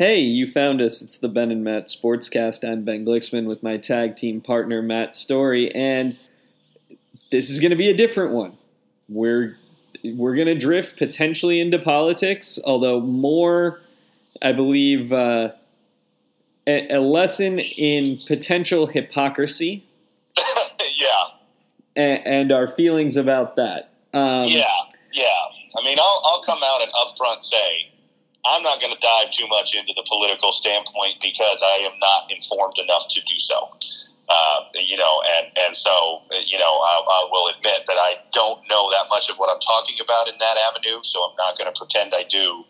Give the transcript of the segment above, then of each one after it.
Hey, you found us. It's the Ben and Matt Sportscast. I'm Ben Glicksman with my tag team partner Matt Story, and this is going to be a different one. We're we're going to drift potentially into politics, although more, I believe, uh, a, a lesson in potential hypocrisy yeah, and, and our feelings about that. Um, yeah, yeah. I mean, I'll, I'll come out and upfront say I'm not going to dive too much into the political standpoint because I am not informed enough to do so. Uh, you know, and and so you know, I, I will admit that I don't know that much of what I'm talking about in that avenue. So I'm not going to pretend I do,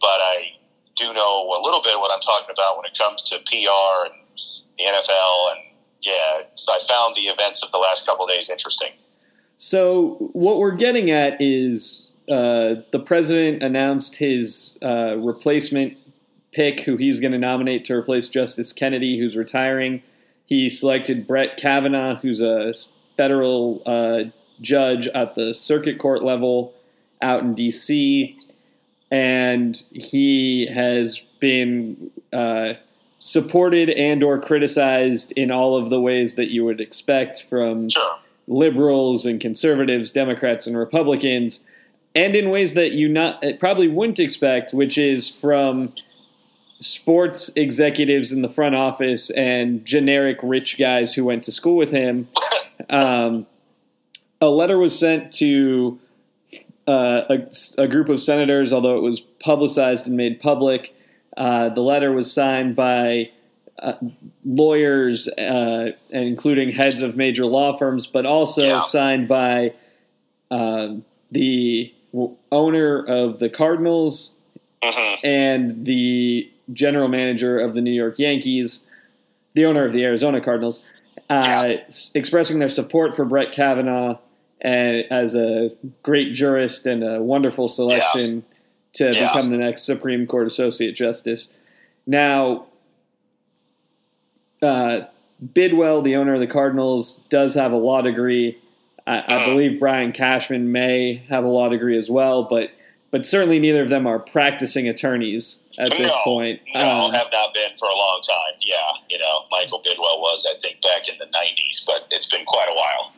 but I do know a little bit of what I'm talking about when it comes to PR and the NFL. And yeah, I found the events of the last couple days interesting. So what we're getting at is uh, the president announced his uh, replacement pick, who he's going to nominate to replace Justice Kennedy, who's retiring. He selected Brett Kavanaugh, who's a federal uh, judge at the circuit court level out in D.C., and he has been uh, supported and or criticized in all of the ways that you would expect from liberals and conservatives, Democrats and Republicans, and in ways that you not uh, probably wouldn't expect, which is from sports executives in the front office and generic rich guys who went to school with him. Um, a letter was sent to uh, a, a group of senators, although it was publicized and made public. Uh, the letter was signed by uh, lawyers, uh, including heads of major law firms, but also Yeah. signed by um, the owner of the Cardinals hmm and the general manager of the New York Yankees, the owner of the Arizona Cardinals, uh, s- expressing their support for Brett Kavanaugh and, as a great jurist and a wonderful selection to Yeah. become the next Supreme Court Associate Justice. Now, uh, Bidwill, the owner of the Cardinals, does have a law degree. I, I believe Brian Cashman may have a law degree as well, but but certainly neither of them are practicing attorneys at this point. No, Um, have not been for a long time. Yeah, you know, Michael Bidwill was, I think, back in the '90s, but it's been quite a while.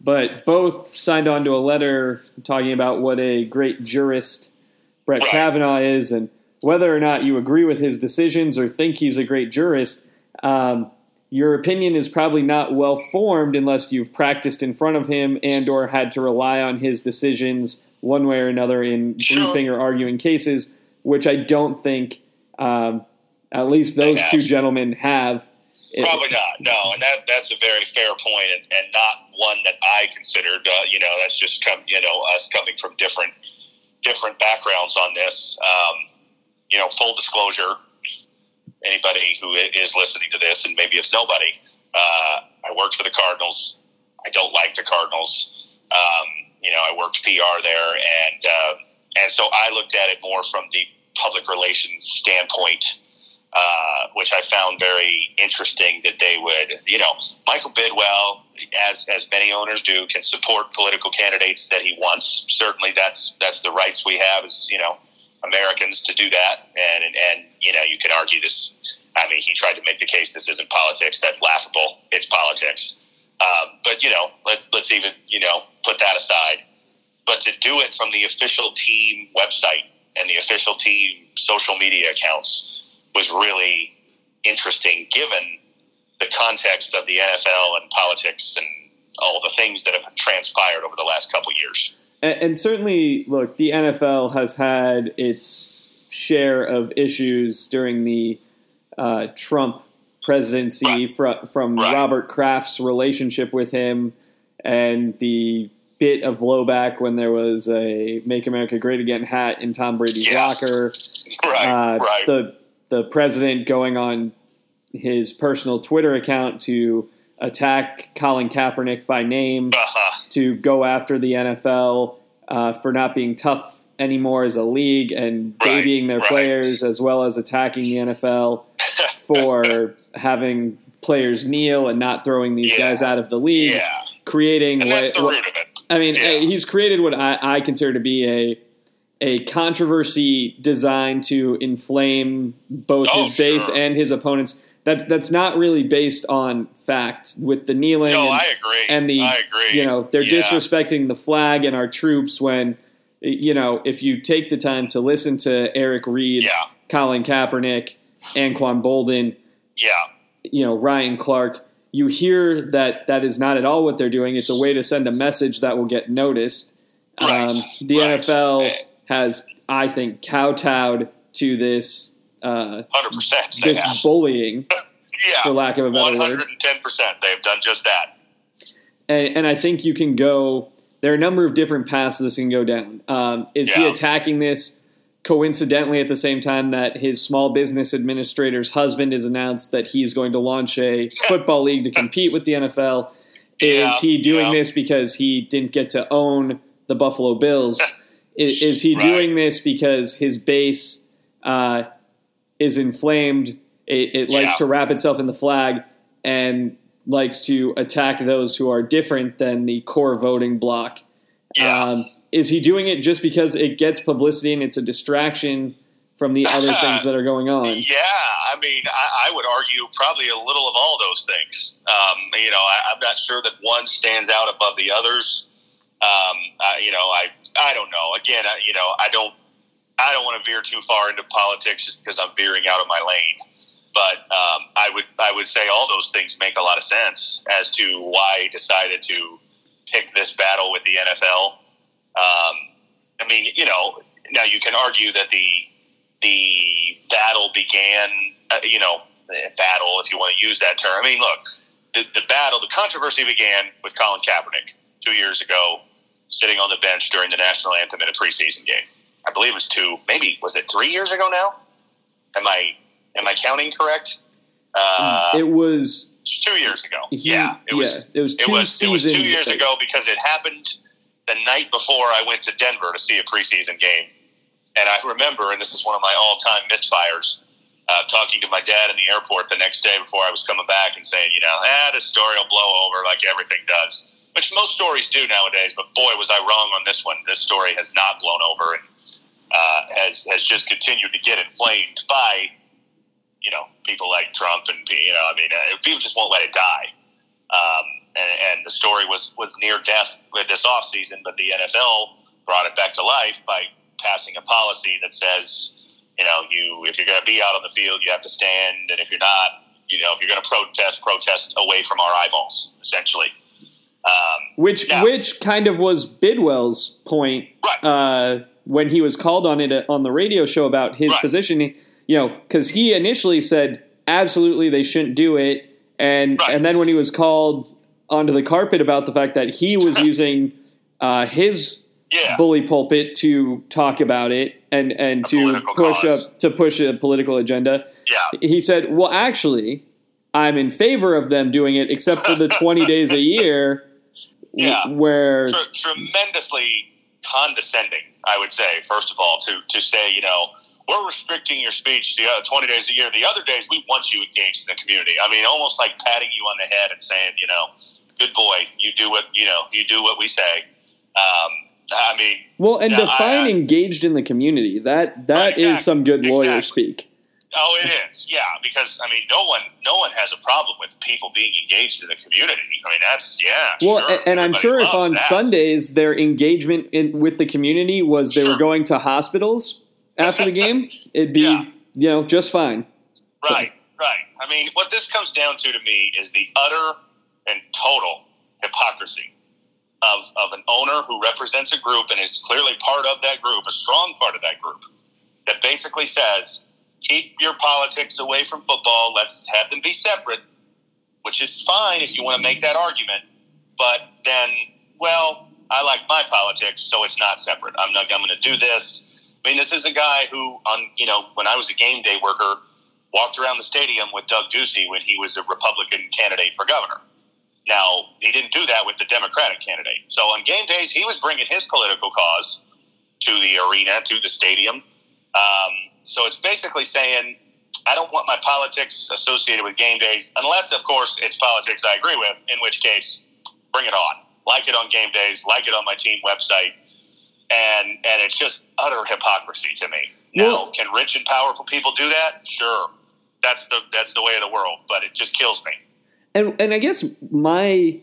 but both signed on to a letter talking about what a great jurist Brett Right. Kavanaugh is, and whether or not you agree with his decisions or think he's a great jurist. Um, your opinion is probably not well formed unless you've practiced in front of him and or had to rely on his decisions one way or another in briefing or arguing cases, which I don't think um, at least those two gentlemen have. Probably not. No, and that that's a very fair point, and, and not one that I considered. Uh, you know, that's just come. You know, us coming from different different backgrounds on this. Um, you know, full disclosure. Anybody who is listening to this, and maybe it's nobody, uh, I worked for the Cardinals. I don't like the Cardinals. Um, you know, I worked PR there, and uh, and so I looked at it more from the public relations standpoint uh, which I found very interesting that they would, you know, Michael Bidwill, as as many owners do, can support political candidates that he wants. Certainly, that's that's the rights we have as you know Americans to do that. And and, and you know, you can argue this. I mean, he tried to make the case this isn't politics. That's laughable. It's politics. Um, but you know, let, let's even you know put that aside. But to do it from the official team website and the official team social media accounts was really interesting given the context of the NFL and politics and all the things that have transpired over the last couple years. And, and certainly, look, the NFL has had its share of issues during the uh, Trump presidency Right. fr- from Right. Robert Kraft's relationship with him and the bit of blowback when there was a "Make America Great Again" hat in Tom Brady's Yes. locker. Right, Uh, right. The the president going on his personal Twitter account to attack Colin Kaepernick by name uh-huh. to go after the NFL uh, for not being tough anymore as a league and Right, babying their right. players, as well as attacking the NFL for having players kneel and not throwing these Yeah. guys out of the league, Yeah, creating and what, the what- root of it. I mean, Yeah. he's created what I, I consider to be a a controversy designed to inflame both Oh, his base sure. and his opponents. That's that's not really based on fact with the kneeling. No, and, I agree. and the I agree. you know they're Yeah. disrespecting the flag and our troops when you know if you take the time to listen to Eric Reid, Yeah, Colin Kaepernick, Anquan Boldin, yeah, you know Ryan Clark, you hear that that is not at all what they're doing. It's a way to send a message that will get noticed. Right, Um, the right. NFL has, I think, kowtowed to this uh, hundred percent. They this have. bullying, Yeah, for lack of a better one word. hundred and ten percent. They've done just that. and, and I think you can go. There are a number of different paths this can go down. Um, is he attacking this coincidentally at the same time that his small business administrator's husband has announced that he's going to launch a football league to compete with the NFL? Is Yeah, he doing yeah. this because he didn't get to own the Buffalo Bills? is, is he Right. doing this because his base uh, is inflamed? It, it likes to wrap itself in the flag and likes to attack those who are different than the core voting bloc. Yeah, Um, is he doing it just because it gets publicity and it's a distraction from the other things that are going on? Yeah, I mean, I, I would argue probably a little of all those things. Um, you know, I, I'm not sure that one stands out above the others. Um, I, you know, I I don't know. Again, I, you know, I don't I don't want to veer too far into politics just because I'm veering out of my lane. But um, I would I would say all those things make a lot of sense as to why he decided to pick this battle with the NFL. Um, I mean, you know, now you can argue that the the battle began, uh, you know, battle, if you want to use that term. I mean, look, the, the battle, the controversy began with Colin Kaepernick two years ago, sitting on the bench during the national anthem in a preseason game. I believe it was two, maybe was it three years ago now? Am I am I counting correct? Uh, it was two years ago. he- yeah, it was. yeah, it was It two was it was two years ago because it happened the night before I went to Denver to see a preseason game, and I remember, and this is one of my all-time misfires, uh, talking to my dad in the airport the next day before I was coming back and saying, you know, ah, this story will blow over like everything does, which most stories do nowadays. But boy, was I wrong on this one. This story has not blown over and uh, has has just continued to get inflamed by, you know, people like Trump and you know, I mean, uh, people just won't let it die. Um, and, and the story was was near death with this offseason, but the NFL brought it back to life by passing a policy that says, you know, you if you're going to be out on the field, you have to stand, and if you're not, you know, if you're going to protest, protest away from our eyeballs, essentially. Um, which Yeah. which kind of was Bidwill's point Right. uh, when he was called on it uh, on the radio show about his Right. position. You know, because he initially said absolutely they shouldn't do it, and Right. and then when he was called onto the carpet about the fact that he was using uh, his yeah, bully pulpit to talk about it and and A to push cause. up to push a political agenda. yeah, He said, "Well, actually, I'm in favor of them doing it, except for the 20 days a year w- Yeah. where Tre- tremendously condescending. I would say, first of all, to to say, you know, we're restricting your speech the uh, 20 days a year. The other days, we want you engaged in the community. I mean, almost like patting you on the head and saying, you know, good boy, you do what you know, you do what we say. Um, I mean, well, and I- define I- engaged in the community. That that Right, is some good lawyer exactly. speak. Oh, it is, yeah, because I mean, no one, no one has a problem with people being engaged in the community. I mean, that's yeah. Well, sure. a- and I'm sure if on that. Sundays their engagement in, with the community was they were going to hospitals after the game, it'd be Yeah. you know just fine. Right, right. I mean, what this comes down to to me is the utter and total hypocrisy of, of an owner who represents a group and is clearly part of that group, a strong part of that group, that basically says, keep your politics away from football, let's have them be separate, which is fine if you want to make that argument, but then, well, I like my politics, so it's not separate. I'm not. I'm going to do this. I mean, this is a guy who, on you know, when I was a game day worker, walked around the stadium with Doug Ducey when he was a Republican candidate for governor. Now, he didn't do that with the Democratic candidate. So on game days, he was bringing his political cause to the arena, to the stadium. Um, so it's basically saying, I don't want my politics associated with game days, unless, of course, it's politics I agree with, in which case, bring it on. Like it on game days, like it on my team website. and and it's just utter hypocrisy to me. Now, can rich and powerful people do that? Sure, that's the that's the way of the world, but it just kills me. And and I guess my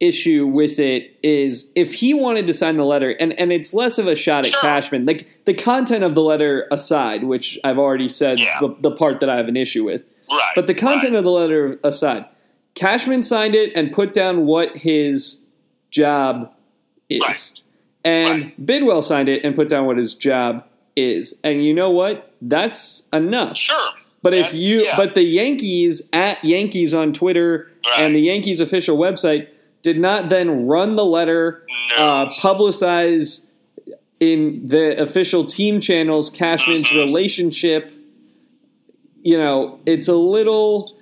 issue with it is if he wanted to sign the letter, and, and it's less of a shot at Sure. Cashman. Like the content of the letter aside, which I've already said Yeah. the, the part that I have an issue with. Right. But the content right. of the letter aside, Cashman signed it and put down what his job is. Right. And Bidwill signed it and put down what his job is. And you know what? That's enough. sure. But if you, yeah. but the Yankees at Yankees on Twitter Right. and the Yankees official website did not then run the letter, No. uh, publicize in the official team channels Cashman's Mhm. relationship. You know, it's a little,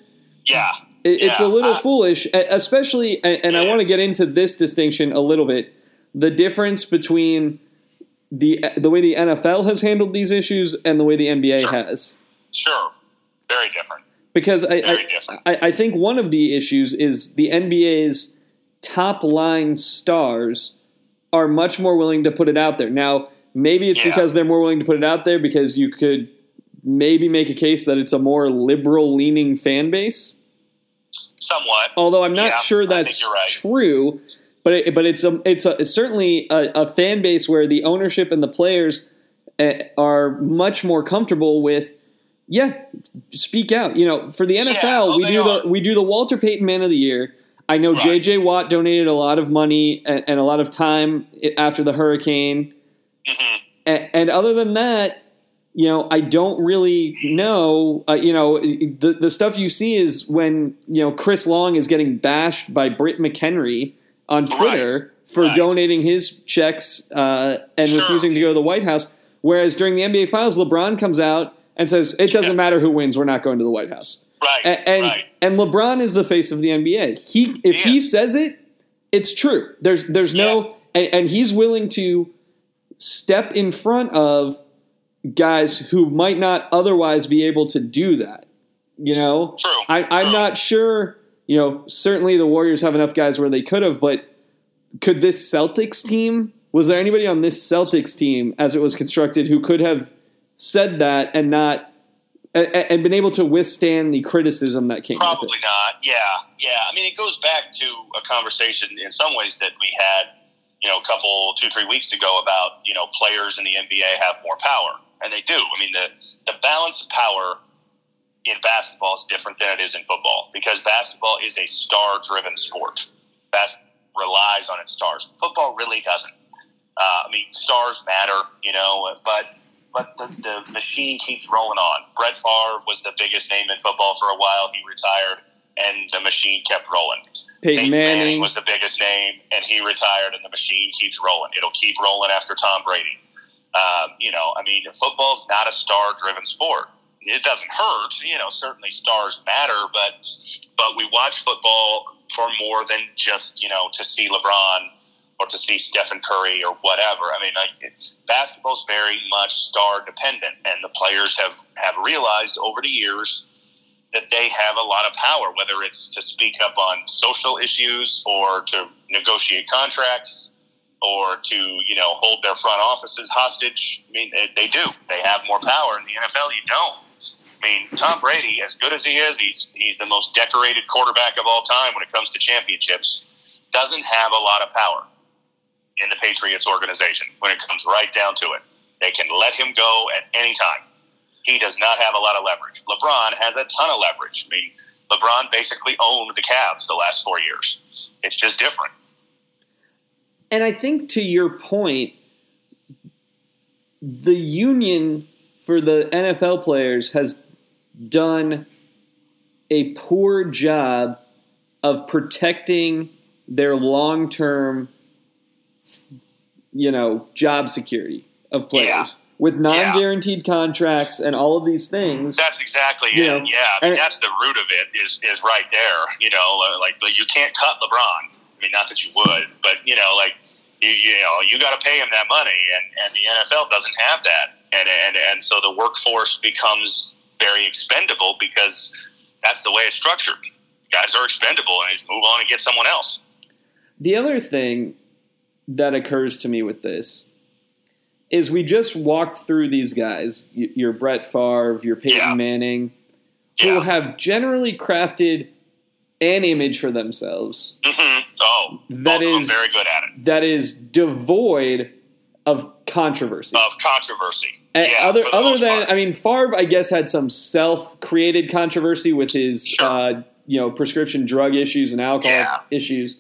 yeah, it- it's a little I- foolish, especially. And, and I want to get into this distinction a little bit: the difference between the the way the NFL has handled these issues and the way the NBA Sure. has. sure, very different. because I, Very I, different. I, I think one of the issues is the NBA's top line stars are much more willing to put it out there. Now, maybe it's Yeah. because they're more willing to put it out there because you could maybe make a case that it's a more liberal leaning fan base. Somewhat. Although I'm not Yeah, sure that's right. true, but it, but it's a, it's, a, it's certainly a, a fan base where the ownership and the players uh, are much more comfortable with yeah, speak out. You know, for the NFL, oh, we do are. the we do the Walter Payton Man of the Year. I know Right. J.J. Watt donated a lot of money and, and a lot of time after the hurricane, hmm and, and other than that, you know, I don't really know. Uh, you know, the the stuff you see is when you know Chris Long is getting bashed by Britt McHenry on Twitter Right. for Right. donating his checks uh, and Sure. refusing to go to the White House. Whereas during the NBA Finals, LeBron comes out and says, "It doesn't Yeah. matter who wins, we're not going to the White House." Right. And and, right. and LeBron is the face of the NBA. He if He he says it, it's true. There's there's no and, and he's willing to step in front of guys who might not otherwise be able to do that. You know, True. I, I'm True. not sure. You know, certainly the Warriors have enough guys where they could have, but could this Celtics team? Was there anybody on this Celtics team as it was constructed who could have said that and not and, and been able to withstand the criticism that came Probably not. Yeah, yeah. I mean, it goes back to a conversation in some ways that we had, you know, a couple, two, three weeks ago about you know players in the NBA have more power, and they do. I mean, the the balance of power in basketball is different than it is in football because basketball is a star-driven sport. Basketball relies on its stars. Football really doesn't. Uh, I mean, stars matter, you know, but but the, the machine keeps rolling on. Brett Favre was the biggest name in football for a while. He retired, and the machine kept rolling. Peyton Manning. was the biggest name, and he retired, and the machine keeps rolling. It'll keep rolling after Tom Brady. Um, you know, I mean, football's not a star-driven sport. It doesn't hurt, you know. Certainly, stars matter, but but we watch football for more than just you know to see LeBron or to see Stephen Curry or whatever. I mean, like basketball's very much star dependent, and the players have have realized over the years that they have a lot of power, whether it's to speak up on social issues or to negotiate contracts or to you know hold their front offices hostage. I mean, they, they do. They have more power. In the NFL, you don't. I mean, Tom Brady, as good as he is, he's he's the most decorated quarterback of all time when it comes to championships. Doesn't have a lot of power in the Patriots organization when it comes right down to it. They can let him go at any time. He does not have a lot of leverage. LeBron has a ton of leverage. I mean, LeBron basically owned the Cavs the last four years. It's just different. And I think to your point, the union for the NFL players has done a poor job of protecting their long term, you know, job security of players. Yeah. With non guaranteed contracts and all of these things. That's exactly it. know, yeah, I mean, and- that's the root of it. Is is right there. You know, uh, like but you can't cut LeBron. I mean, not that you would, but you know, like you you know, you got to pay him that money, and and the NFL doesn't have that, and and and so the workforce becomes very expendable because that's the way it's structured. Guys are expendable, and just move on and get someone else. The other thing that occurs to me with this is we just walked through these guys, your Brett Favre, your Peyton Yeah. Manning, who Yeah. have generally crafted an image for themselves hmm Oh, That them very good at it. that is devoid of controversy. Of controversy. Yeah, other other than part. I mean, Favre, I guess had some self-created controversy with his, Sure. uh, you know, prescription drug issues and alcohol issues.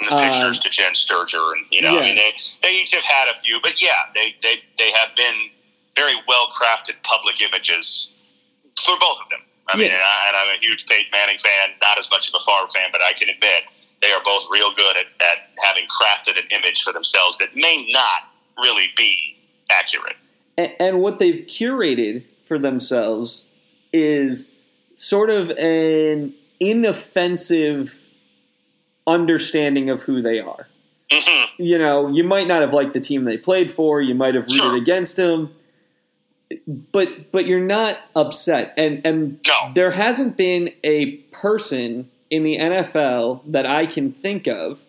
And the um, pictures to Jenn Sterger, and you know, yeah. I mean, they they each have had a few, but yeah, they they they have been very well crafted public images for both of them. I mean, Yeah. and, I, I'm a huge Peyton Manning fan, not as much of a Favre fan, but I can admit they are both real good at, at having crafted an image for themselves that may not really be accurate. and, and what they've curated for themselves is sort of an inoffensive understanding of who they are. hmm You know, you might not have liked the team they played for, you might have rooted Sure. against them, but but you're not upset. And and No. there hasn't been a person in the NFL that I can think of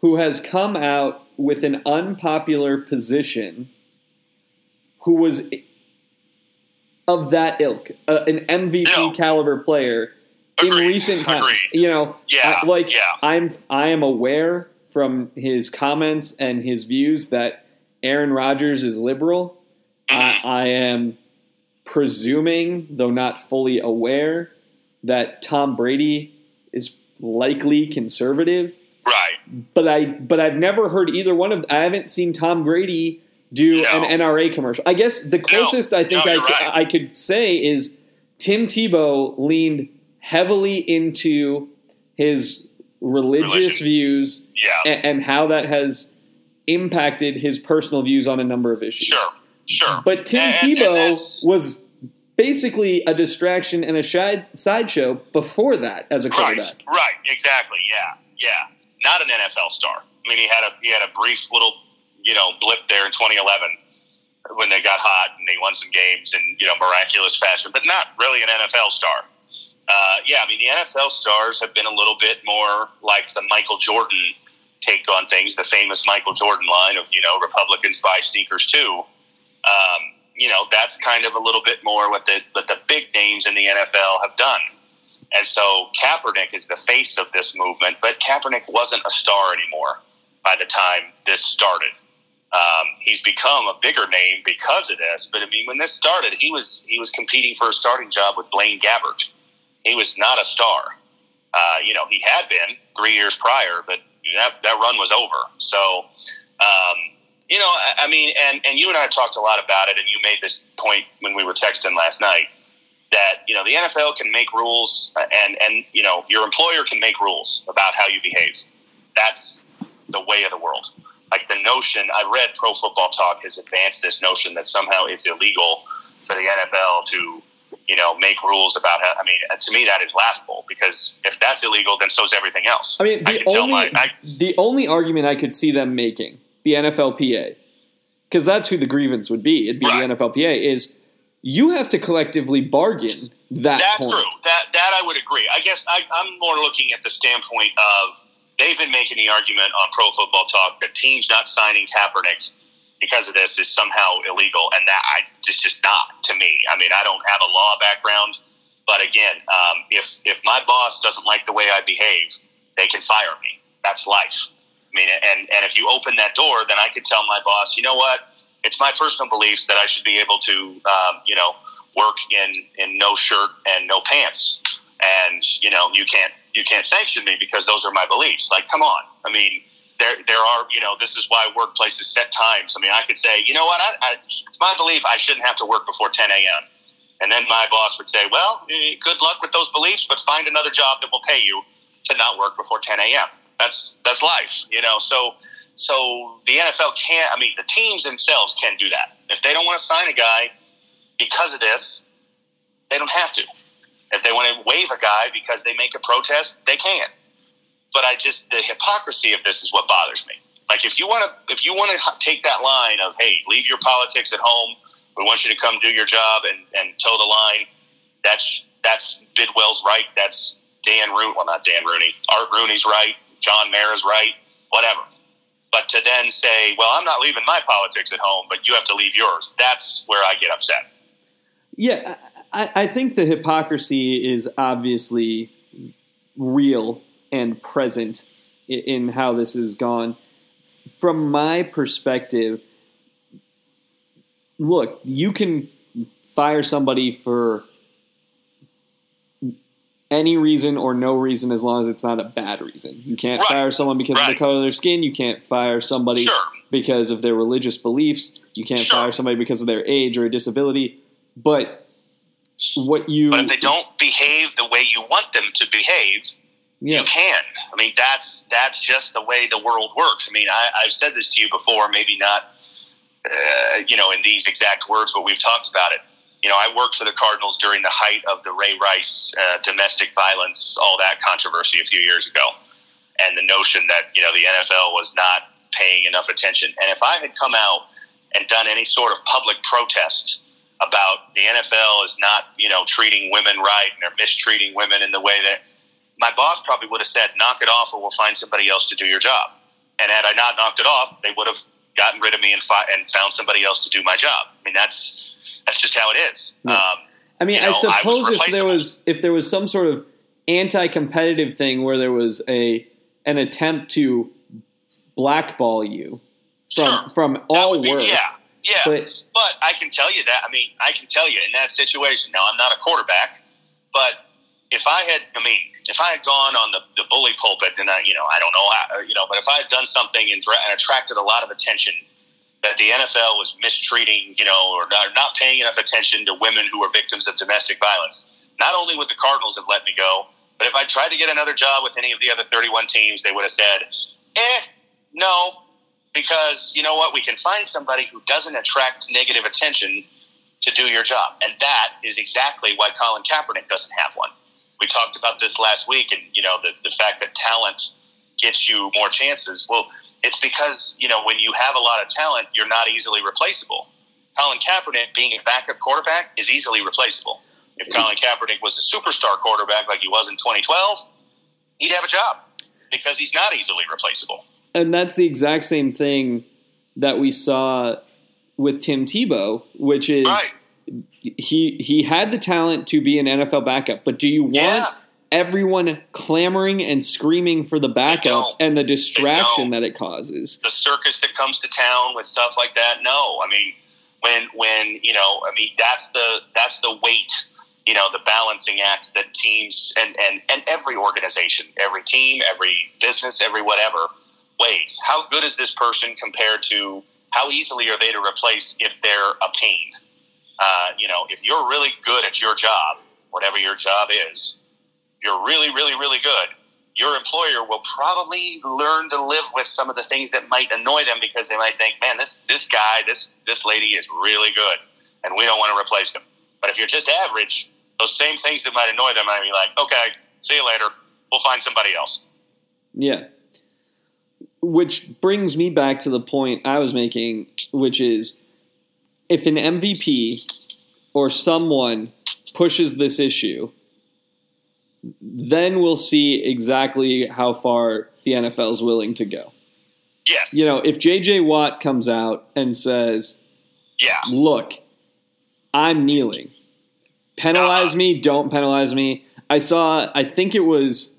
who has come out with an unpopular position who was of that ilk, uh, an MVP No. caliber player in Agreed. recent times. Agreed. You know, Yeah, I- like yeah. I'm I am aware from his comments and his views that Aaron Rodgers is liberal. I, mm-hmm. I am presuming, though not fully aware, that Tom Brady is likely conservative. Right. But I but I've never heard either one of. I haven't seen Tom Brady do No. an NRA commercial. I guess the closest I think No, I, right. I could say is Tim Tebow leaned heavily into his religious Religion. views Yeah. and, and how that has impacted his personal views on a number of issues. Sure. Sure. But Tim And- and Tebow that's- was basically a distraction and a side sideshow before that as a Right, quarterback. right, exactly. Yeah, yeah. Not an NFL star. I mean, he had a he had a brief little you know blip there in 2011 when they got hot and they won some games in you know miraculous fashion, but not really an NFL star. Uh, yeah, I mean the NFL stars have been a little bit more like the Michael Jordan take on things, the famous Michael Jordan line of you know Republicans buy sneakers too. Um, you know that's kind of a little bit more what the what the big names in the NFL have done. And so Kaepernick is the face of this movement, but Kaepernick wasn't a star anymore by the time this started. Um, he's become a bigger name because of this. But I mean, when this started, he was he was competing for a starting job with Blaine Gabbert. He was not a star. Uh, you know, he had been three years prior, but that that run was over. So, um, you know, I, I mean, and and you and I talked a lot about it, and you made this point when we were texting last night that you know the NFL can make rules, uh, and and you know your employer can make rules about how you behave. That's the way of the world. Like the notion, I read Pro Football Talk has advanced this notion that somehow it's illegal for the NFL to, you know, make rules about how. I mean, uh, to me that is laughable because if that's illegal, then so is everything else. I mean, the tell only my- I- the only argument I could see them making the NFLPA, because that's who the grievance would be. It'd be Right. the NFLPA. Is you have to collectively bargain that That's point. true. That that I would agree. I guess I, I'm more looking at the standpoint of they've been making the argument on Pro Football Talk that teams not signing Kaepernick because of this is somehow illegal, and that I it's just not to me. I mean, I don't have a law background, but again, um, if if my boss doesn't like the way I behave, they can fire me. That's life. I mean, and and if you open that door, then I could tell my boss, you know what? It's my personal beliefs that I should be able to, um, you know, work in in no shirt and no pants, and you know, you can't you can't sanction me because those are my beliefs. Like, come on. I mean, there there are you know, this is why workplaces set times. I mean, I could say, you know what? I, I, it's my belief I shouldn't have to work before 10 a.m. And then my boss would say, well, eh, good luck with those beliefs, but find another job that will pay you to not work before 10 a.m. That's that's life, you know. So so the NFL can't. I mean, the teams themselves can do that. If they don't want to sign a guy because of this, they don't have to. If they want to waive a guy because they make a protest, they can. But I just the hypocrisy of this is what bothers me. Like if you want to if you want to take that line of hey, leave your politics at home. We want you to come do your job and, and toe the line. That's that's Bidwill's right. That's Dan Rooney. Well, not Dan Rooney. Art Rooney's right. John Mara's right. Whatever. But to then say, well, I'm not leaving my politics at home, but you have to leave yours, that's where I get upset. Yeah, I, I think the hypocrisy is obviously real and present in, how this has gone. From my perspective, look, you can fire somebody for any reason or no reason as long as it's not a bad reason. You can't Right. fire someone because of the color of their skin. You can't fire somebody Sure. because of their religious beliefs. You can't Sure. fire somebody because of their age or a disability. But what you But if they don't behave the way you want them to behave, yeah you can. I mean, that's that's just the way the world works. I mean, I, I've said this to you before, maybe not, uh, you know, in these exact words, but we've talked about it. You know, I worked for the Cardinals during the height of the Ray Rice uh, domestic violence, all that controversy a few years ago, and the notion that you know the NFL was not paying enough attention. And if I had come out and done any sort of public protest about the NFL is not, you know, treating women right and they're mistreating women in the way that my boss probably would have said, knock it off or we'll find somebody else to do your job. And had I not knocked it off, they would have gotten rid of me and, fi- and found somebody else to do my job. I mean, that's that's just how it is. Yeah. Um, I mean, you know, I I suppose if there was if there was some sort of anti-competitive thing where there was a an attempt to blackball you from Sure. from all be- work, yeah, yeah. but But I can tell you that. I mean, I can tell you in that situation. Now, I'm not a quarterback, but if I had, I mean, if I had gone on the, the bully pulpit, and I, you know, I don't know how, you know, but if I had done something and, and attracted a lot of attention that the NFL was mistreating, you know, or not, not paying enough attention to women who were victims of domestic violence, not only would the Cardinals have let me go, but if I tried to get another job with any of the other 31 teams, they would have said, eh, no, because you know what? We can find somebody who doesn't attract negative attention to do your job. And that is exactly why Colin Kaepernick doesn't have one. We talked about this last week, and you know the, the fact that talent gets you more chances. Well, it's because you know when you have a lot of talent, you're not easily replaceable. Colin Kaepernick, being a backup quarterback, is easily replaceable. If Colin Kaepernick was a superstar quarterback like he was in 2012, he'd have a job because he's not easily replaceable. and that's the exact same thing that we saw with Tim Tebow, which is Right. He he had the talent to be an NFL backup, but do you want Yeah. everyone clamoring and screaming for the backup and the distraction that it causes? the circus that comes to town with stuff like that. No, I mean, when when you know, I mean, that's the that's the weight, you know, the balancing act that teams and and and every organization, every team, every business, every whatever weighs. How good is this person compared to how easily are they to replace if they're a pain? Uh, you know, if you're really good at your job, whatever your job is, you're really, really, really good your employer will probably learn to live with some of the things that might annoy them because they might think, man, this this guy, this this lady is really good, and we don't want to replace them. But if you're just average, those same things that might annoy them might be like, okay, see you later. We'll find somebody else. Yeah. Which brings me back to the point I was making, which is if an MVP or someone pushes this issue, then we'll see exactly how far the NFL is willing to go. Yes. You know, if JJ Watt comes out and says, Yeah. look, I'm kneeling. Penalize Uh-huh. me, don't penalize me. I saw, I think it was,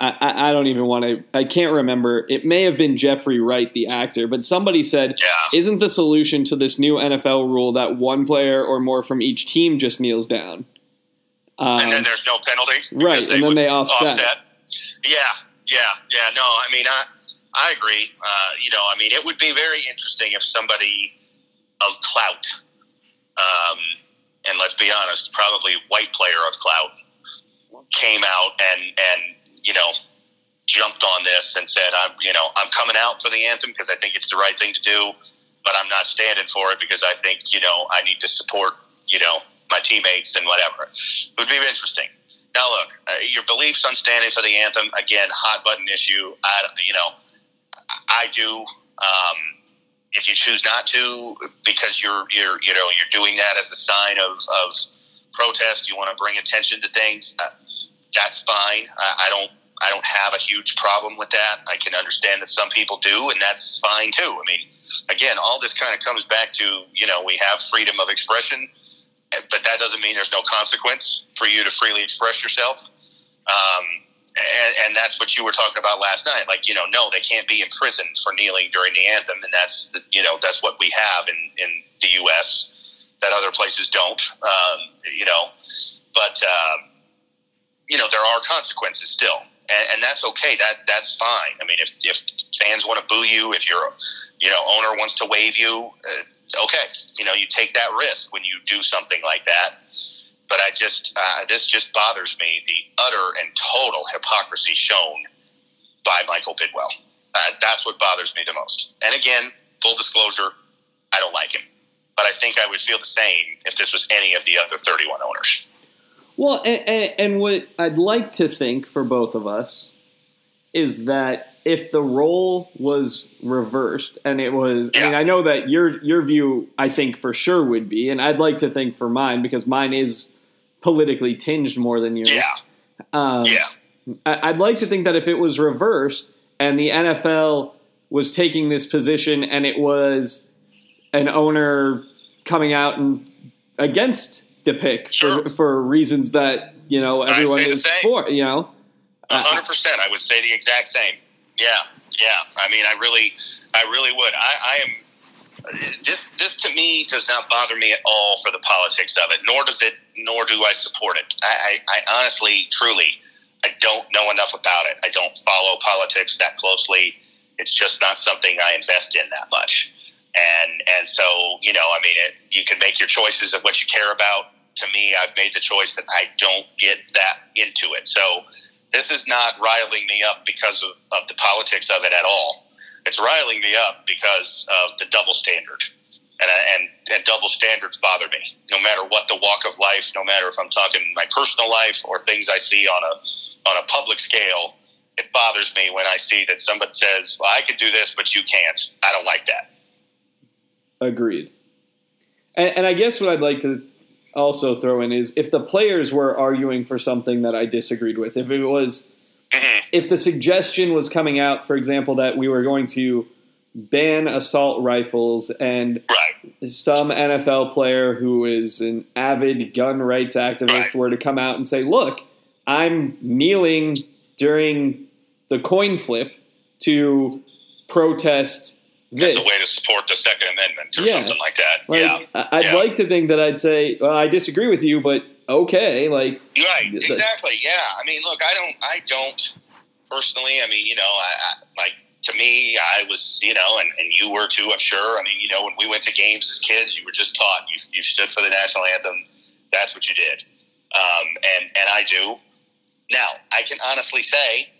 I, I, don't even want to, I can't remember. It may have been Jeffrey Wright, the actor, but somebody said, Yeah. isn't the solution to this new NFL rule that one player or more from each team just kneels down? Um, and then there's no penalty. right, and then they offset. Yeah, yeah, yeah. No, I mean, I I agree. Uh, you know, I mean, it would be very interesting if somebody of clout, um, and let's be honest, probably white player of clout, came out and and you know jumped on this and said, "I'm you know I'm coming out for the anthem because I think it's the right thing to do, but I'm not standing for it because I think you know I need to support you know my teammates and whatever." It would be interesting. Now, look, uh, your beliefs on standing for the anthem again, hot button issue. I you know I do. Um, if you choose not to, because you're you're you know you're doing that as a sign of, of protest, you want to bring attention to things. Uh, that's fine. I, I don't I don't have a huge problem with that. I can understand that some people do, and that's fine too. I mean, again, all this kind of comes back to you know we have freedom of expression, but that doesn't mean there's no consequence for you to freely express yourself. Um, and, and that's what you were talking about last night. Like, you know, no, they can't be imprisoned for kneeling during the anthem, and that's the, you know that's what we have in in the U.S. that other places don't. Um, you know, but um, you know there are consequences still, and, and that's okay. That that's fine. I mean, if if fans want to boo you, if your you know owner wants to waive you, uh, okay, you know you take that risk when you do something like that but I just uh, this just bothers me the utter and total hypocrisy shown by Michael Bidwill. Uh, that's what bothers me the most. And again, full disclosure, I don't like him, but I think I would feel the same if this was any of the other 31 owners. Well, and, and, and what I'd like to think for both of us is that if the role was reversed and it was yeah. I mean I know that your your view I think for sure would be and I'd like to think for mine because mine is politically tinged more than yours. Yeah. Um, yeah. I'd like to think that if it was reversed and the NFL was taking this position and it was an owner coming out and against the pick sure. for, for reasons that you know everyone is for, you know. Uh, uh, hundred percent. I would say the exact same. Yeah, yeah. I mean, I really, I really would. I, I am this this to me does not bother me at all for the politics of it, nor does it, nor do I support it. I, I, I honestly, truly, I don't know enough about it. I don't follow politics that closely. It's just not something I invest in that much. And and so you know, I mean, it, you can make your choices of what you care about. To me, I've made the choice that I don't get that into it. So this is not riling me up because of, of the politics of it at all it's riling me up because of the double standard. And, and, and double standards bother me. No matter what the walk of life, no matter if I'm talking my personal life or things I see on a on a public scale, it bothers me when I see that somebody says, "Well, I could do this, but you can't." I don't like that. Agreed. And, and I guess what I'd like to also throw in is if the players were arguing for something that I disagreed with, if it was Mm-hmm. If the suggestion was coming out, for example, that we were going to ban assault rifles and right. some NFL player who is an avid gun rights activist right. were to come out and say, look, I'm kneeling during the coin flip to protest this. As a way to support the Second Amendment or yeah. something like that. Like, yeah. I'd yeah. like to think that I'd say, well, I disagree with you, but okay, like right, exactly, yeah. I mean, look, I don't, I don't personally. I mean, you know, I, I like to me, I was, you know, and, and you were too, I'm sure. I mean, you know, when we went to games as kids, you were just taught you, you stood for the national anthem. That's what you did, um, and and I do. Now, I can honestly say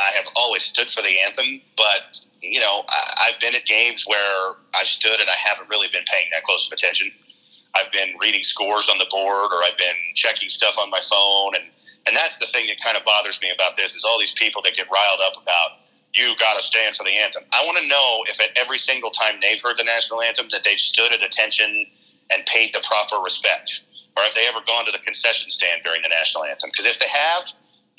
I have always stood for the anthem, but you know, I, I've been at games where I've stood and I haven't really been paying that close of attention. I've been reading scores on the board or I've been checking stuff on my phone and and that's the thing that kind of bothers me about this is all these people that get riled up about you got to stand for the anthem. I want to know if at every single time they've heard the national anthem that they've stood at attention and paid the proper respect, or have they ever gone to the concession stand during the national anthem? Because if they have,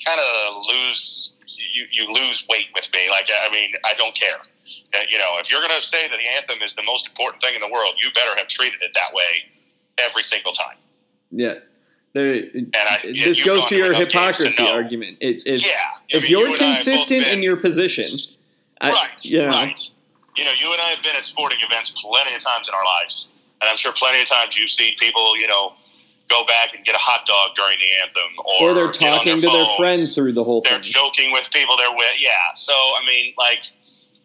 kind of lose you, you lose weight with me. Like I mean, I don't care. Uh, you know, if you're going to say that the anthem is the most important thing in the world, you better have treated it that way every single time. Yeah. There, I, this goes to your hypocrisy argument. It, it, yeah, if mean, you're you consistent been, in your position, I, right, know, right. You know, you and I have been at sporting events plenty of times in our lives, and I'm sure plenty of times you've seen people, you know, go back and get a hot dog during the anthem, or, or they're talking their to their friends through the whole they're thing. They're joking with people they're with. Yeah, so I mean, like,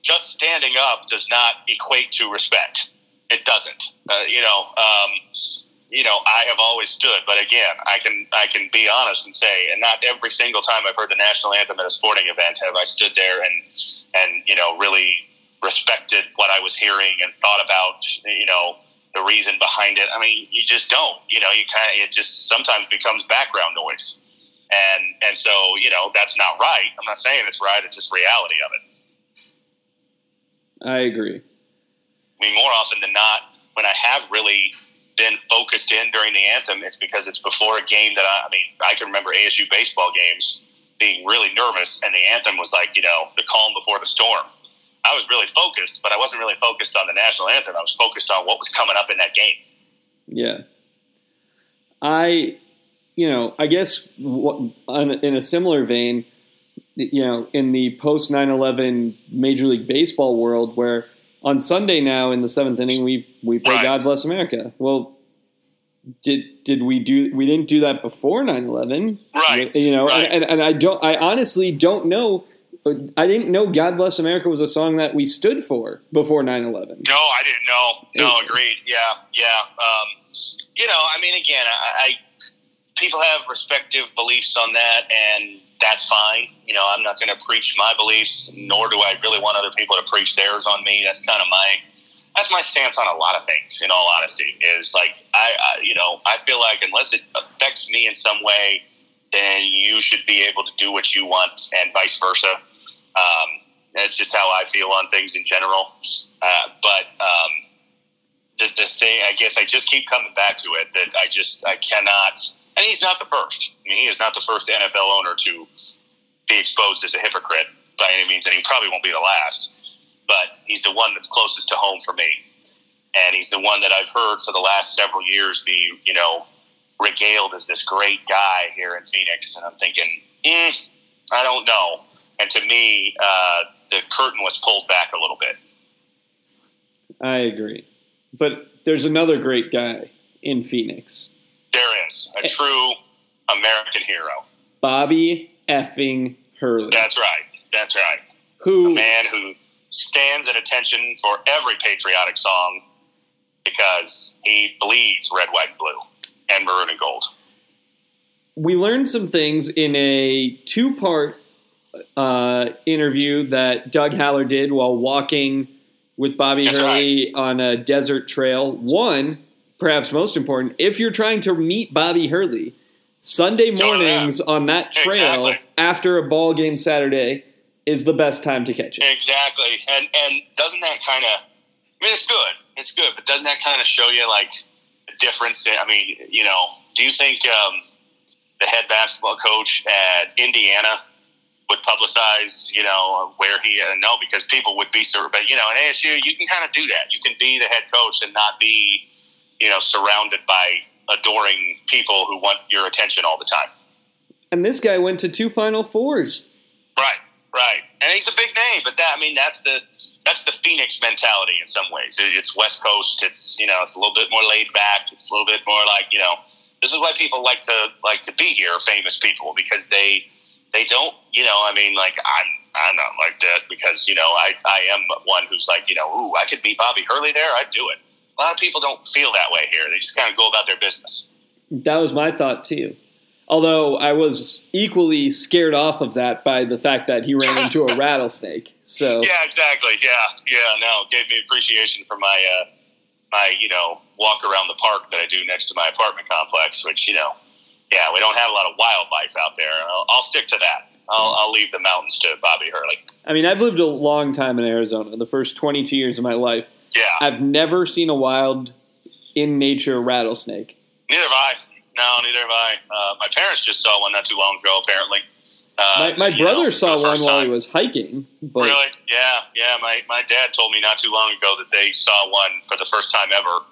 just standing up does not equate to respect. It doesn't. Uh, you know. Um, you know, I have always stood. But again, I can I can be honest and say, and not every single time I've heard the national anthem at a sporting event have I stood there and and you know really respected what I was hearing and thought about you know the reason behind it. I mean, you just don't. You know, you kind of it just sometimes becomes background noise, and and so you know that's not right. I'm not saying it's right. It's just reality of it. I agree. I mean, more often than not, when I have really been focused in during the anthem, it's because it's before a game that I, I mean, I can remember ASU baseball games being really nervous, and the anthem was like, you know, the calm before the storm. I was really focused, but I wasn't really focused on the national anthem. I was focused on what was coming up in that game. Yeah. I, you know, I guess in a similar vein, you know, in the post 9 11 Major League Baseball world, where on Sunday now in the seventh inning, we, we play right. God Bless America. Well, did did we do we didn't do that before 9-11 right you know right. And, and, and i don't i honestly don't know i didn't know god bless america was a song that we stood for before 9-11 no i didn't know no agreed yeah yeah um, you know i mean again I, I people have respective beliefs on that and that's fine you know i'm not going to preach my beliefs nor do i really want other people to preach theirs on me that's kind of my that's my stance on a lot of things. In all honesty, is like I, I, you know, I feel like unless it affects me in some way, then you should be able to do what you want, and vice versa. Um, that's just how I feel on things in general. Uh, but um, the, the thing, I guess, I just keep coming back to it that I just I cannot. And he's not the first. I mean, he is not the first NFL owner to be exposed as a hypocrite by any means, and he probably won't be the last but he's the one that's closest to home for me. And he's the one that I've heard for the last several years be, you know, regaled as this great guy here in Phoenix. And I'm thinking, mm, I don't know. And to me, uh, the curtain was pulled back a little bit. I agree. But there's another great guy in Phoenix. There is a true American hero. Bobby effing Hurley. That's right. That's right. Who a man who stands at attention for every patriotic song because he bleeds red, white, and blue, and maroon and gold. We learned some things in a two part uh, interview that Doug Haller did while walking with Bobby That's Hurley right. on a desert trail. One, perhaps most important, if you're trying to meet Bobby Hurley, Sunday mornings on that trail exactly. after a ball game Saturday is the best time to catch it. Exactly, and and doesn't that kind of? I mean, it's good, it's good, but doesn't that kind of show you like the difference? In, I mean, you know, do you think um, the head basketball coach at Indiana would publicize, you know, where he? Uh, no, because people would be, but you know, in ASU, you can kind of do that. You can be the head coach and not be, you know, surrounded by adoring people who want your attention all the time. And this guy went to two Final Fours. Right. Right, and he's a big name, but that I mean that's the that's the Phoenix mentality in some ways. It's West Coast. It's you know it's a little bit more laid back. It's a little bit more like you know this is why people like to like to be here, famous people, because they they don't you know I mean like I'm I'm not like that because you know I I am one who's like you know ooh I could meet Bobby Hurley there I'd do it. A lot of people don't feel that way here. They just kind of go about their business. That was my thought too. Although I was equally scared off of that by the fact that he ran into a rattlesnake. So yeah, exactly. Yeah, yeah. No, gave me appreciation for my uh, my you know walk around the park that I do next to my apartment complex. Which you know, yeah, we don't have a lot of wildlife out there. I'll, I'll stick to that. I'll, I'll, leave the mountains to Bobby Hurley. I mean, I've lived a long time in Arizona. The first 22 years of my life. Yeah. I've never seen a wild in nature rattlesnake. Neither have I. No, neither have I. Uh, my parents just saw one not too long ago. Apparently, uh, my, my brother know, saw one while he was hiking. But... Really? Yeah, yeah. My my dad told me not too long ago that they saw one for the first time ever.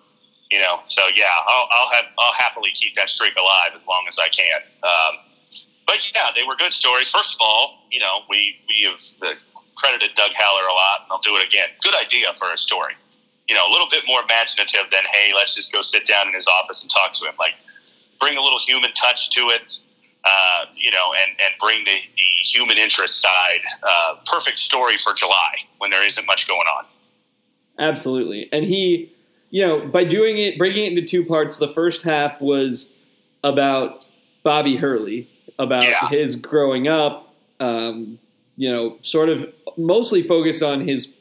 You know, so yeah, I'll, I'll have I'll happily keep that streak alive as long as I can. Um, but yeah, they were good stories. First of all, you know, we we have uh, credited Doug Haller a lot, and I'll do it again. Good idea for a story. You know, a little bit more imaginative than hey, let's just go sit down in his office and talk to him. Like bring a little human touch to it, uh, you know, and, and bring the, the human interest side. Uh, perfect story for July when there isn't much going on. Absolutely. And he, you know, by doing it, breaking it into two parts, the first half was about Bobby Hurley, about yeah. his growing up, um, you know, sort of mostly focused on his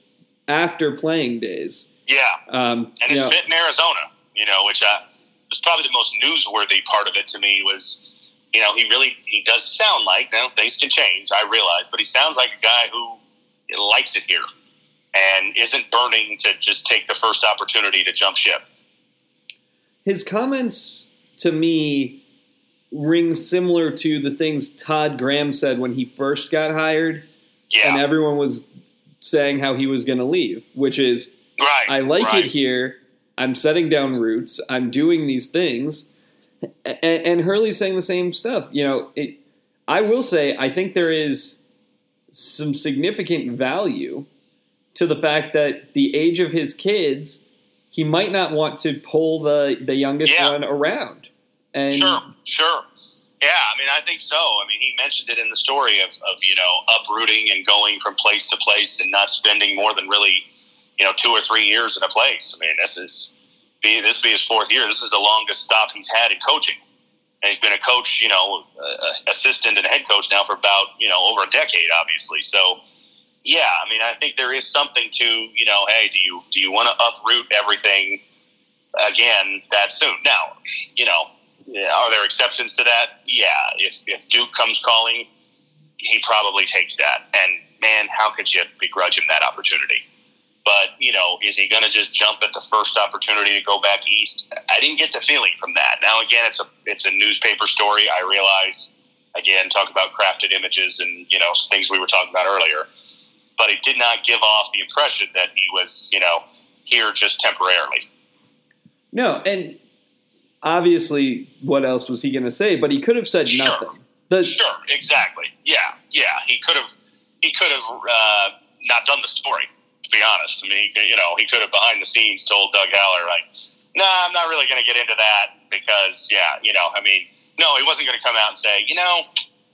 after playing days. Yeah. Um, and his fit in Arizona, you know, which I, was probably the most newsworthy part of it to me was, you know, he really he does sound like now things can change, I realize, but he sounds like a guy who likes it here and isn't burning to just take the first opportunity to jump ship. His comments to me ring similar to the things Todd Graham said when he first got hired, Yeah. and everyone was saying how he was going to leave, which is right. I like right. it here. I'm setting down roots. I'm doing these things, and, and Hurley's saying the same stuff. You know, it, I will say I think there is some significant value to the fact that the age of his kids, he might not want to pull the the youngest Yeah. one around. And Sure, sure. Yeah, I mean, I think so. I mean, he mentioned it in the story of, of you know uprooting and going from place to place and not spending more than really you know two or three years in a place. I mean, this is be this be his fourth year. This is the longest stop he's had in coaching, and he's been a coach, you know, uh, assistant and head coach now for about you know over a decade, obviously. So. Yeah, I mean, I think there is something to you know. Hey, do you do you want to uproot everything again that soon? Now, you know, are there exceptions to that? Yeah. If, if Duke comes calling, he probably takes that. And man, how could you begrudge him that opportunity? But, you know, is he going to just jump at the first opportunity to go back east? I didn't get the feeling from that. Now, again, it's a, it's a newspaper story. I realize, again, talk about crafted images and, you know, things we were talking about earlier. But it did not give off the impression that he was, you know, here just temporarily. no, and obviously, what else was he going to say? But he could have said Sure. nothing. The, Sure, exactly. Yeah, yeah. He could have, he could have uh, not done the story. To be honest, I mean, he, you know, he could have behind the scenes told Doug Haller, like, "No, nah, I'm not really going to get into that because, yeah, you know, I mean, no, he wasn't going to come out and say, you know,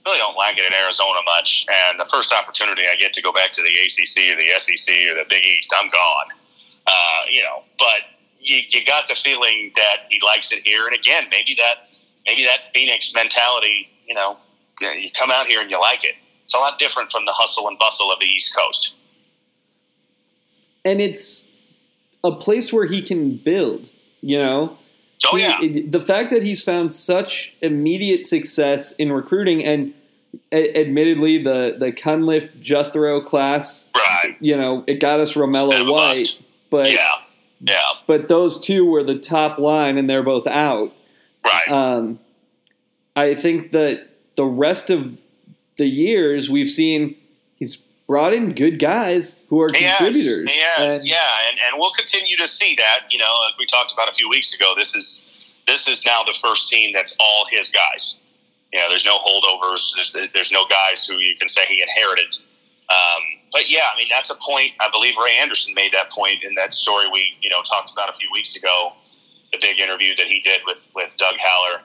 really don't like it in Arizona much, and the first opportunity I get to go back to the ACC or the SEC or the Big East, I'm gone. Uh, you know, but you, you got the feeling that he likes it here, and again, maybe that maybe that Phoenix mentality, you know, you come out here and you like it. It's a lot different from the hustle and bustle of the East Coast. and it's a place where he can build. You know, Oh He- yeah, the fact that he's found such immediate success in recruiting, and a- admittedly, the the Cunliffe Jethro class, right. you know, it got us Romello White, bust. but yeah, yeah, but those two were the top line, and they're both out. right. Um, I think that the rest of the years we've seen he's brought in good guys who are He has. contributors. He has, And- yeah, and, and we'll continue to see that. You know, like we talked about a few weeks ago. This is this is now the first team that's all his guys. You know, there's no holdovers. There's, there's no guys who you can say he inherited. Um, but yeah, I mean that's a point. I believe Ray Anderson made that point in that story we you know talked about a few weeks ago, the big interview that he did with with Doug Haller.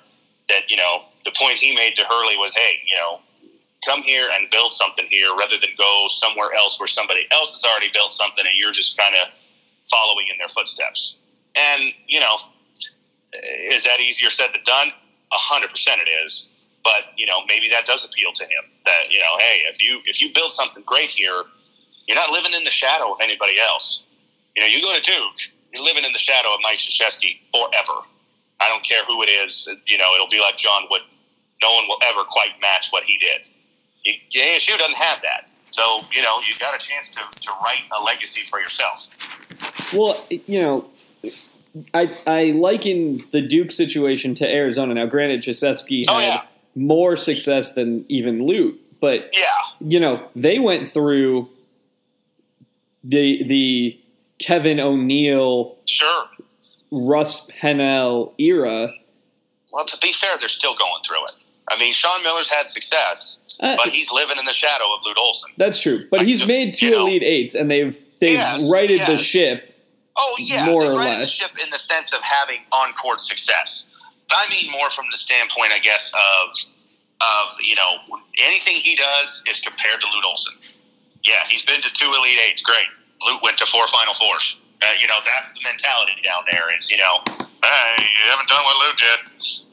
That you know the point he made to Hurley was, hey, you know, come here and build something here rather than go somewhere else where somebody else has already built something and you're just kind of following in their footsteps. And you know, is that easier said than done? A hundred percent it is. But you know, maybe that does appeal to him. That you know, hey, if you if you build something great here, you're not living in the shadow of anybody else. You know, you go to Duke, you're living in the shadow of Mike Krzyzewski forever. I don't care who it is. You know, it'll be like John Wooden. No one will ever quite match what he did. You, ASU doesn't have that. So, you know, you got a chance to, to write a legacy for yourself. Well, you know, I I liken the Duke situation to Arizona. Now, granted, Krzyzewski Oh, had yeah. more success than even Lute, but Yeah. you know they went through the the Kevin O'Neill, Sure. Russ Pennell era. Well, to be fair, they're still going through it. I mean, Sean Miller's had success, Uh, but he's living in the shadow of Lute Olson. that's true, but he's just- made two you know- Elite Eights, and they've they've Yes, righted the ship. Oh yeah, More or righted the less. ship in the sense of having on court success. But I mean more from the standpoint, I guess, of of you know anything he does is compared to Lute Olson. Yeah, he's been to two Elite Eights, great. Lute went to four Final Fours. Uh, you know that's the mentality down there. Is you know, hey, you haven't done what Lute did.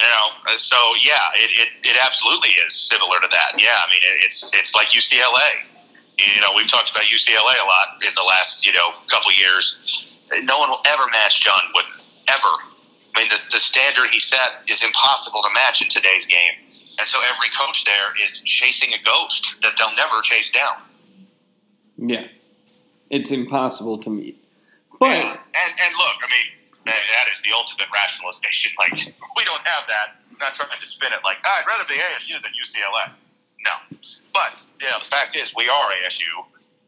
You know, so yeah, it, it, it absolutely is similar to that. Yeah, I mean it, it's it's like UCLA. You know, we've talked about UCLA a lot in the last, you know, couple years. No one will ever match John Wooden. Ever. I mean, the, the standard he set is impossible to match in today's game. And so every coach there is chasing a ghost that they'll never chase down. Yeah, it's impossible to meet. But and, and, and look, I mean, that that is the ultimate rationalization. Like, we don't have that. I'm not trying to spin it like oh, I'd rather be ASU than UCLA. No, but yeah, the fact is we are ASU,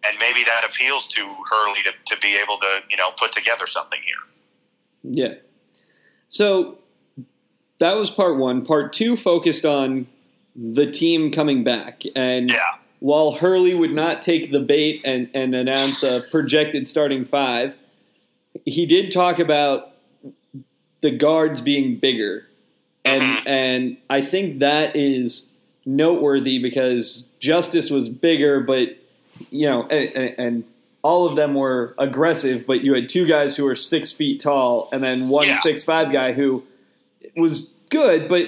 and maybe that appeals to Hurley to, to be able to you know put together something here. Yeah. So that was part one. Part two focused on the team coming back, and Yeah, while Hurley would not take the bait and, and announce a projected starting five, he did talk about the guards being bigger. And Mhm. and I think that is noteworthy because Justice was bigger, but you know, and, and all of them were aggressive. But you had two guys who were six feet tall, and then one Yeah. six five guy who was good, but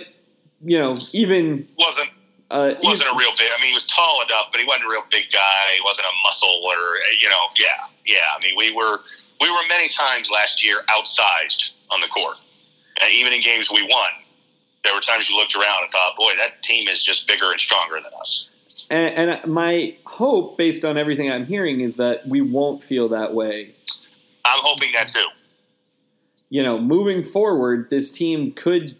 you know, even wasn't uh, wasn't a real big. I mean, he was tall enough, but he wasn't a real big guy. He wasn't a muscle or you know, yeah, yeah. I mean, we were we were many times last year outsized on the court, and even in games we won. There were times you looked around and thought, "Boy, that team is just bigger and stronger than us." And, and my hope, based on everything I'm hearing, is that we won't feel that way. I'm hoping that too. You know, moving forward, this team could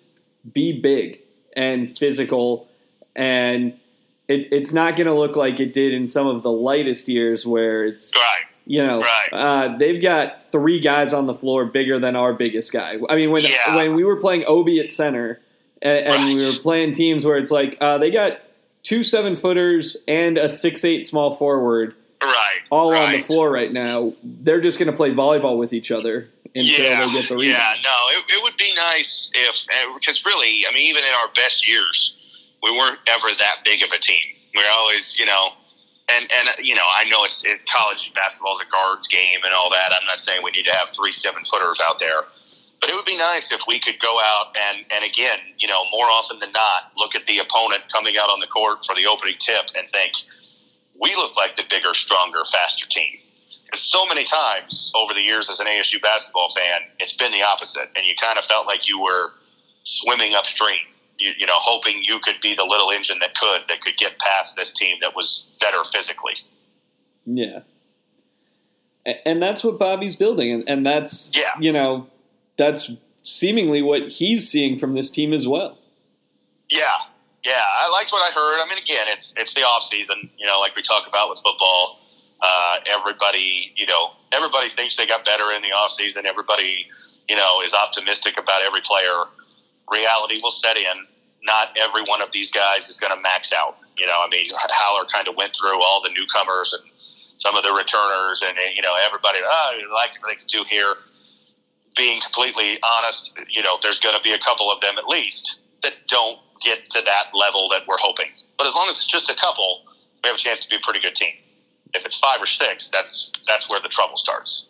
be big and physical, and it, it's not going to look like it did in some of the lightest years where it's, Right. You know, Right. uh, they've got three guys on the floor bigger than our biggest guy. I mean, when Yeah. when we were playing Obi at center, and, and we were playing teams where it's like uh, they got two seven footers and a six eight small forward Right. all right. on the floor right now. They're just going to play volleyball with each other until yeah, they get the rebound. Yeah, no, it, it would be nice if because really, I mean, even in our best years, we weren't ever that big of a team. We are always, you know, and and uh, you know, I know it's it, college basketball is a guards game and all that. I'm not saying we need to have three seven footers out there, but it would be nice if we could go out and and again, you know, more often than not, look at the opponent coming out on the court for the opening tip and think we look like the bigger, stronger, faster team. Because so many times over the years as an ASU basketball fan, it's been the opposite, and you kind of felt like you were swimming upstream. You, you know, hoping you could be the little engine that could that could get past this team that was better physically. Yeah. And that's what Bobby's building, and, and that's Yeah. you know that's seemingly what he's seeing from this team as well. Yeah, yeah, I liked what I heard. I mean, again, it's it's the off season. You know, like we talk about with football. Uh, everybody, you know, everybody thinks they got better in the off season. Everybody, you know, is optimistic about every player. Reality will set in. Not every one of these guys is going to max out. You know, I mean, Haller kind of went through all the newcomers and some of the returners, and you know, everybody oh, like they could do here. Being completely honest, you know, there's going to be a couple of them at least that don't get to that level that we're hoping. But as long as it's just a couple, we have a chance to be a pretty good team. If it's five or six, that's that's where the trouble starts.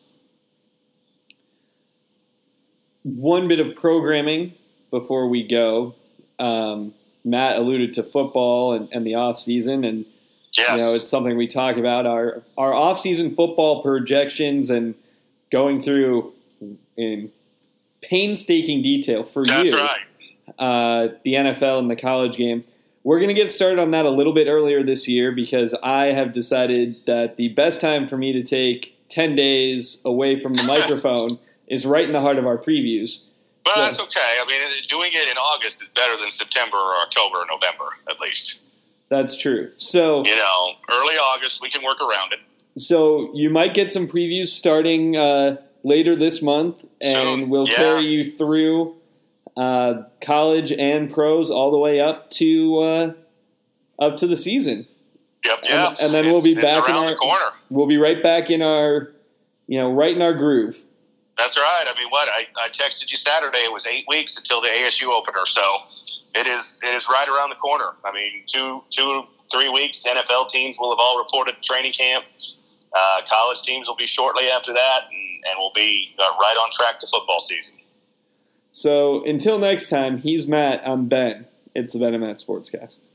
One bit of programming before we go. Um, Matt alluded to football and, and the off season, and Yes. you know it's something we talk about our our off season football projections and going through in painstaking detail for that's you. right. uh, the NFL and the college game. We're going to get started on that a little bit earlier this year because I have decided that the best time for me to take 10 days away from the microphone is right in the heart of our previews. But Yeah. that's okay. I mean, doing it in August is better than September or October or November, at least. That's true. So, You know, early August, we can work around it. so you might get some previews starting uh, later this month, and Soon. we'll Yeah. carry you through uh, college and pros all the way up to uh, up to the season. Yep, And- yeah. and then we'll be back in our- corner. We'll be right back in our, you know, right in our groove. That's right. I mean, what I, I texted you Saturday. It was eight weeks until the ASU opener, so it is it is right around the corner. I mean, two two three weeks. NFL teams will have all reported training camp. Uh, college teams will be shortly after that, and, and we'll be uh, right on track to football season. So until next time, he's Matt. I'm Ben. It's the Ben and Matt Sportscast.